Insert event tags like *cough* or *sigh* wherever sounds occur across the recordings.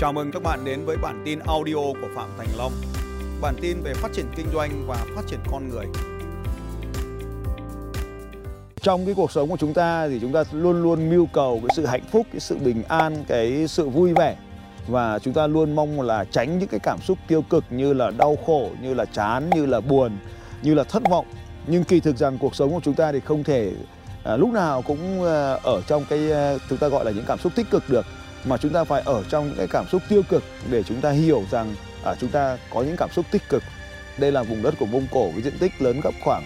Chào mừng các bạn đến với bản tin audio của Phạm Thành Long. Bản tin về phát triển kinh doanh và phát triển con người. Trong cái cuộc sống của chúng ta thì chúng ta luôn luôn mưu cầu cái sự hạnh phúc, cái sự bình an, cái sự vui vẻ và chúng ta luôn mong là tránh những cái cảm xúc tiêu cực như là đau khổ, như là chán, như là buồn, như là thất vọng. Nhưng kỳ thực rằng cuộc sống của chúng ta thì không thể à, lúc nào cũng à, ở trong cái à, chúng ta gọi là những cảm xúc tích cực được mà chúng ta phải ở trong những cái cảm xúc tiêu cực để chúng ta hiểu rằng à, chúng ta có những cảm xúc tích cực. Đây là vùng đất của Mông Cổ với diện tích lớn gấp khoảng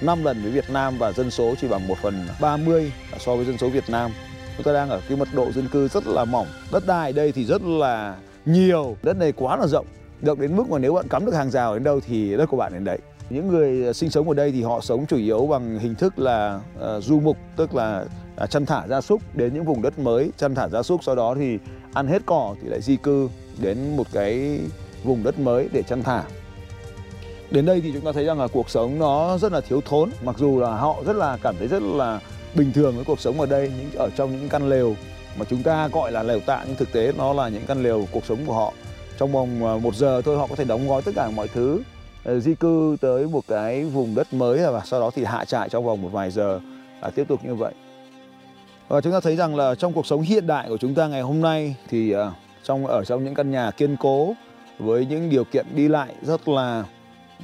5 lần với Việt Nam và dân số chỉ bằng 1 phần 30 so với dân số Việt Nam. Chúng ta đang ở cái mật độ dân cư rất là mỏng. Đất đai đây thì rất là nhiều. Đất này quá là rộng. Rộng đến mức mà nếu bạn cắm được hàng rào đến đâu thì đất của bạn đến đấy. Những người à, sinh sống ở đây thì họ sống chủ yếu bằng hình thức là uh, du mục, tức là À, chăn thả gia súc đến những vùng đất mới, chăn thả gia súc sau đó thì ăn hết cỏ thì lại di cư đến một cái vùng đất mới để chăn thả. Đến đây thì chúng ta thấy rằng là cuộc sống nó rất là thiếu thốn, mặc dù là họ rất là cảm thấy rất là bình thường với cuộc sống ở đây, những ở trong những căn lều mà chúng ta gọi là lều tạm nhưng thực tế nó là những căn lều cuộc sống của họ. Trong vòng à, một giờ thôi họ có thể đóng gói tất cả mọi thứ ờ, di cư tới một cái vùng đất mới và sau đó thì hạ trại trong vòng một vài giờ à, tiếp tục như vậy và chúng ta thấy rằng là trong cuộc sống hiện đại của chúng ta ngày hôm nay thì ờ, trong, ở trong những căn nhà kiên cố với những điều kiện đi lại rất là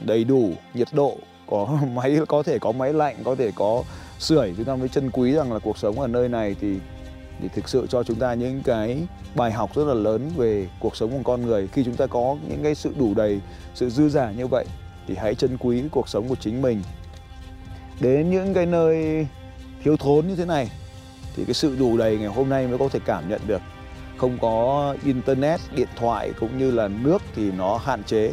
đầy đủ, nhiệt độ, có *laughs* máy, có thể có máy lạnh, có thể có sưởi, chúng ta mới chân quý rằng là cuộc sống ở nơi này thì thì thực sự cho chúng ta những cái bài học rất là lớn về cuộc sống của con người. Khi chúng ta có những cái sự đủ đầy, sự dư giả như vậy thì hãy trân quý cuộc sống của chính mình. Đến những cái nơi thiếu thốn như thế này thì cái sự đủ đầy ngày hôm nay mới có thể cảm nhận được. Không có internet, điện thoại cũng như là nước thì nó hạn chế.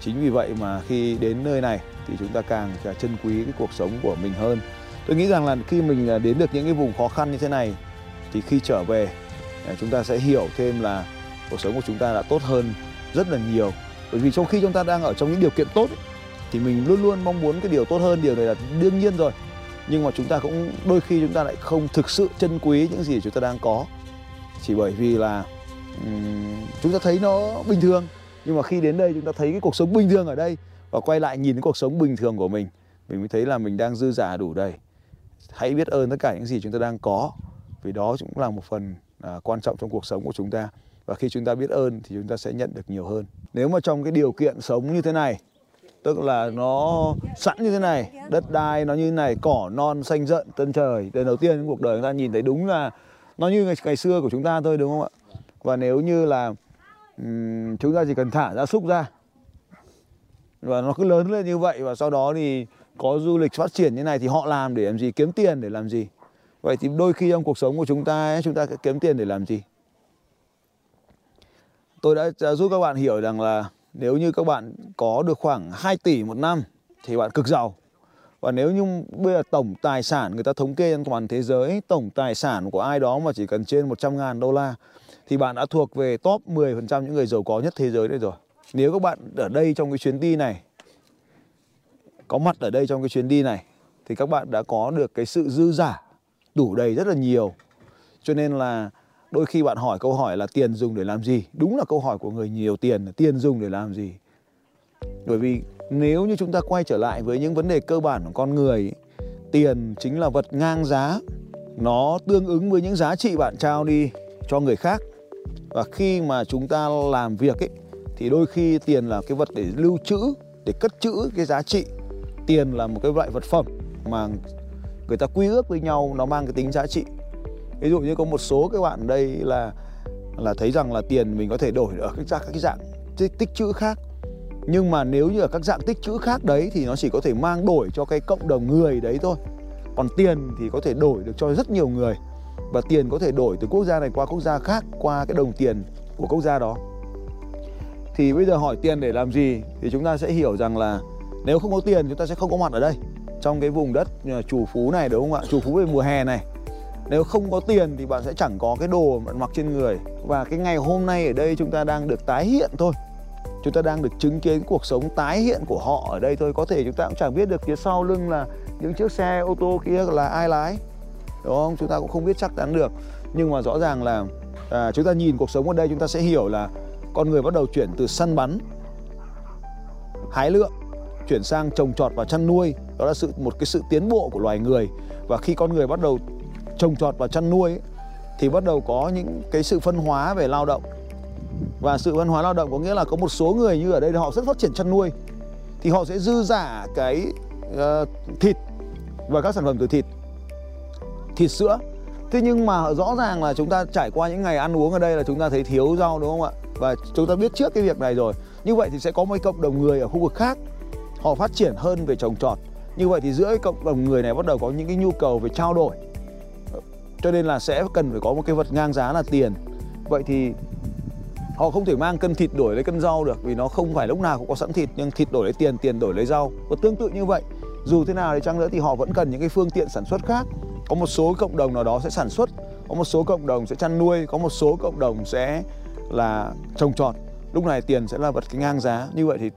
Chính vì vậy mà khi đến nơi này thì chúng ta càng trân quý cái cuộc sống của mình hơn. Tôi nghĩ rằng là khi mình à, đến được những cái vùng khó khăn như thế này thì khi trở về à, chúng ta sẽ hiểu thêm là cuộc sống của chúng ta đã tốt hơn rất là nhiều. Bởi vì trong khi chúng ta đang ở trong những điều kiện tốt thì mình luôn luôn mong muốn cái điều tốt hơn. Điều này là đương nhiên rồi nhưng mà chúng ta cũng đôi khi chúng ta lại không thực sự trân quý những gì chúng ta đang có. Chỉ bởi vì là um, chúng ta thấy nó bình thường. Nhưng mà khi đến đây chúng ta thấy cái cuộc sống bình thường ở đây và quay lại nhìn cái cuộc sống bình thường của mình mình mới thấy là mình đang dư giả đủ đầy. Hãy biết ơn tất cả những gì chúng ta đang có vì đó cũng là một phần à, quan trọng trong cuộc sống của chúng ta. Và khi chúng ta biết ơn thì chúng ta sẽ nhận được nhiều hơn. Nếu mà trong cái điều kiện sống như thế này tức là nó sẵn như thế này đất đai nó như thế này cỏ non xanh rợn tân trời. Lần đầu tiên trong cuộc đời chúng ta nhìn thấy đúng là nó như ngày, ngày xưa của chúng ta thôi đúng không ạ? Và nếu như là um, chúng ta chỉ cần thả gia súc ra và nó cứ lớn lên như vậy và sau đó thì có du lịch phát triển như này thì họ làm để làm gì? Kiếm tiền để làm gì? Vậy thì đôi khi trong cuộc sống của chúng ta ấy, chúng ta kiếm tiền để làm gì? Tôi đã giúp các bạn hiểu rằng là nếu như các bạn có được khoảng 2 tỷ một năm thì bạn cực giàu. Và nếu như bây giờ tổng tài sản người ta thống kê trên toàn thế giới, tổng tài sản của ai đó mà chỉ cần trên 100 ngàn đô la thì bạn đã thuộc về top 10% những người giàu có nhất thế giới đây rồi. Nếu các bạn ở đây trong cái chuyến đi này, có mặt ở đây trong cái chuyến đi này, thì các bạn đã có được cái sự dư giả đủ đầy rất là nhiều. Cho nên là đôi khi bạn hỏi câu hỏi là tiền dùng để làm gì? Đúng là câu hỏi của người nhiều tiền là tiền dùng để làm gì? Bởi vì nếu như chúng ta quay trở lại với những vấn đề cơ bản của con người, tiền chính là vật ngang giá. Nó tương ứng với những giá trị bạn trao đi cho người khác. Và khi mà chúng ta làm việc ấy, thì đôi khi tiền là cái vật để lưu trữ, để cất trữ cái giá trị. Tiền là một cái loại vật phẩm mà người ta quy ước với nhau, nó mang cái tính giá trị ví dụ như có một số các bạn đây là là thấy rằng là tiền mình có thể đổi ở các dạng các dạng tích, tích trữ khác. Nhưng mà nếu như ở các dạng tích trữ khác đấy thì nó chỉ có thể mang đổi cho cái cộng đồng người đấy thôi. Còn tiền thì có thể đổi được cho rất nhiều người. Và tiền có thể đổi từ quốc gia này qua quốc gia khác qua cái đồng tiền của quốc gia đó. Thì bây giờ hỏi tiền để làm gì thì chúng ta sẽ hiểu rằng là nếu không có tiền chúng ta sẽ không có mặt ở đây. Trong cái vùng đất à, chủ phú này đúng không ạ? Chủ phú về mùa hè này nếu không có tiền thì bạn sẽ chẳng có cái đồ bạn mặc trên người. Và cái ngày hôm nay ở đây chúng ta đang được tái hiện thôi. Chúng ta đang được chứng kiến cuộc sống tái hiện của họ ở đây thôi. Có thể chúng ta cũng chẳng biết được phía sau lưng là những chiếc xe ô tô kia là ai lái. Đúng không? Chúng ta cũng không biết chắc chắn được. Nhưng mà rõ ràng là à, chúng ta nhìn cuộc sống ở đây chúng ta sẽ hiểu là con người bắt đầu chuyển từ săn bắn hái lượm chuyển sang trồng trọt và chăn nuôi. Đó là sự một cái sự tiến bộ của loài người. Và khi con người bắt đầu trồng trọt và chăn nuôi ấy, thì bắt đầu có những cái sự phân hóa về lao động. Và sự phân hóa lao động có nghĩa là có một số người như ở đây họ rất phát triển chăn nuôi thì họ sẽ dư giả cái uh, thịt và các sản phẩm từ thịt thịt sữa. Thế nhưng mà rõ ràng là chúng ta trải qua những ngày ăn uống ở đây là chúng ta thấy thiếu rau đúng không ạ? Và chúng ta biết trước cái việc này rồi. Như vậy thì sẽ có một cộng đồng người ở khu vực khác họ phát triển hơn về trồng trọt. Như vậy thì giữa cái cộng đồng người này bắt đầu có những cái nhu cầu về trao đổi cho nên là sẽ cần phải có một cái vật ngang giá là tiền. Vậy thì họ không thể mang cân thịt đổi lấy cân rau được vì nó không phải lúc nào cũng có sẵn thịt, nhưng thịt đổi lấy tiền tiền đổi lấy rau. Và tương tự như vậy, dù thế nào thì chăng nữa thì họ vẫn cần những cái phương tiện sản xuất khác. Có một số cộng đồng nào đó sẽ sản xuất, có một số cộng đồng sẽ chăn nuôi, có một số cộng đồng sẽ là trồng trọt. Lúc này tiền sẽ là vật cái ngang giá. Như vậy thì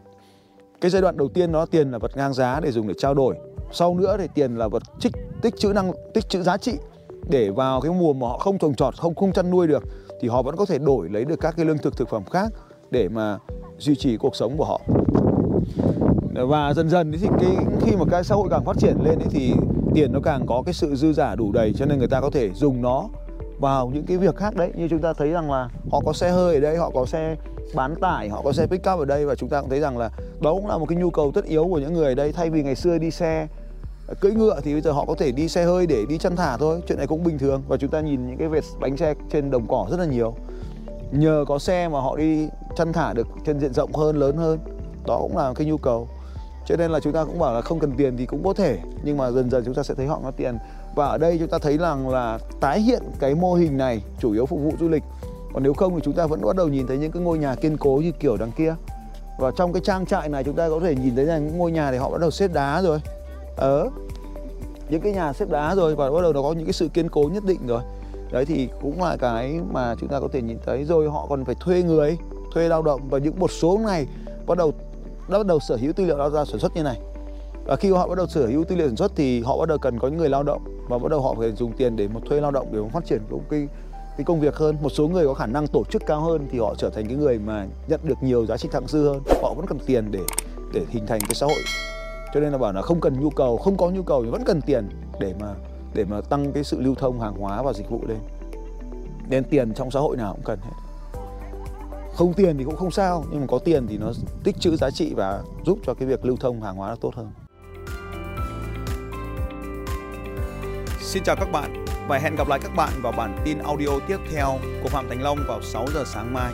cái giai đoạn đầu tiên nó tiền là vật ngang giá để dùng để trao đổi. Sau nữa thì tiền là vật trích, tích trữ năng, tích trữ giá trị để vào cái mùa mà họ không trồng trọt không không chăn nuôi được thì họ vẫn có thể đổi lấy được các cái lương thực thực phẩm khác để mà duy trì cuộc sống của họ. Và dần dần thì cái khi mà cái xã hội càng phát triển lên ấy, thì tiền nó càng có cái sự dư giả đủ đầy cho nên người ta có thể dùng nó vào những cái việc khác đấy. Như chúng ta thấy rằng là họ có xe hơi ở đây họ có xe bán tải họ có xe pick up ở đây và chúng ta cũng thấy rằng là đó cũng là một cái nhu cầu tất yếu của những người ở đây. Thay vì ngày xưa đi xe cưỡi ngựa thì bây giờ họ có thể đi xe hơi để đi chăn thả thôi, chuyện này cũng bình thường. Và chúng ta nhìn những cái vệt bánh xe trên đồng cỏ rất là nhiều. Nhờ có xe mà họ đi chăn thả được trên diện rộng hơn, lớn hơn, đó cũng là cái nhu cầu. Cho nên là chúng ta cũng bảo là không cần tiền thì cũng có thể, nhưng mà dần dần chúng ta sẽ thấy họ có tiền. Và ở đây chúng ta thấy rằng là tái hiện cái mô hình này chủ yếu phục vụ du lịch. Còn nếu không thì chúng ta vẫn bắt đầu nhìn thấy những cái ngôi nhà kiên cố như kiểu đằng kia. Và trong cái trang trại này chúng ta có thể nhìn thấy rằng những ngôi nhà thì họ bắt đầu xếp đá rồi ở những cái nhà xếp đá rồi, và bắt đầu nó có những cái sự kiên cố nhất định rồi. Đấy thì cũng là cái mà chúng ta có thể nhìn thấy. Rồi họ còn phải thuê người, thuê lao động, và những một số này bắt đầu, đã bắt đầu sở hữu tư liệu lao ra sản xuất như này. Và khi họ bắt đầu sở hữu tư liệu sản xuất thì họ bắt đầu cần có những người lao động, và bắt đầu họ phải dùng tiền để mà thuê lao động để mà phát triển cũng cái cái công việc hơn. Một số người có khả năng tổ chức cao hơn thì họ trở thành cái người mà nhận được nhiều giá trị thặng dư hơn. Họ vẫn cần tiền để để hình thành cái xã hội cho nên là bảo là không cần nhu cầu, không có nhu cầu thì vẫn cần tiền để mà để mà tăng cái sự lưu thông hàng hóa và dịch vụ lên. Nên tiền trong xã hội nào cũng cần hết. Không tiền thì cũng không sao, nhưng mà có tiền thì nó tích trữ giá trị và giúp cho cái việc lưu thông hàng hóa nó tốt hơn. Xin chào các bạn và hẹn gặp lại các bạn vào bản tin audio tiếp theo của Phạm Thành Long vào 6 giờ sáng mai.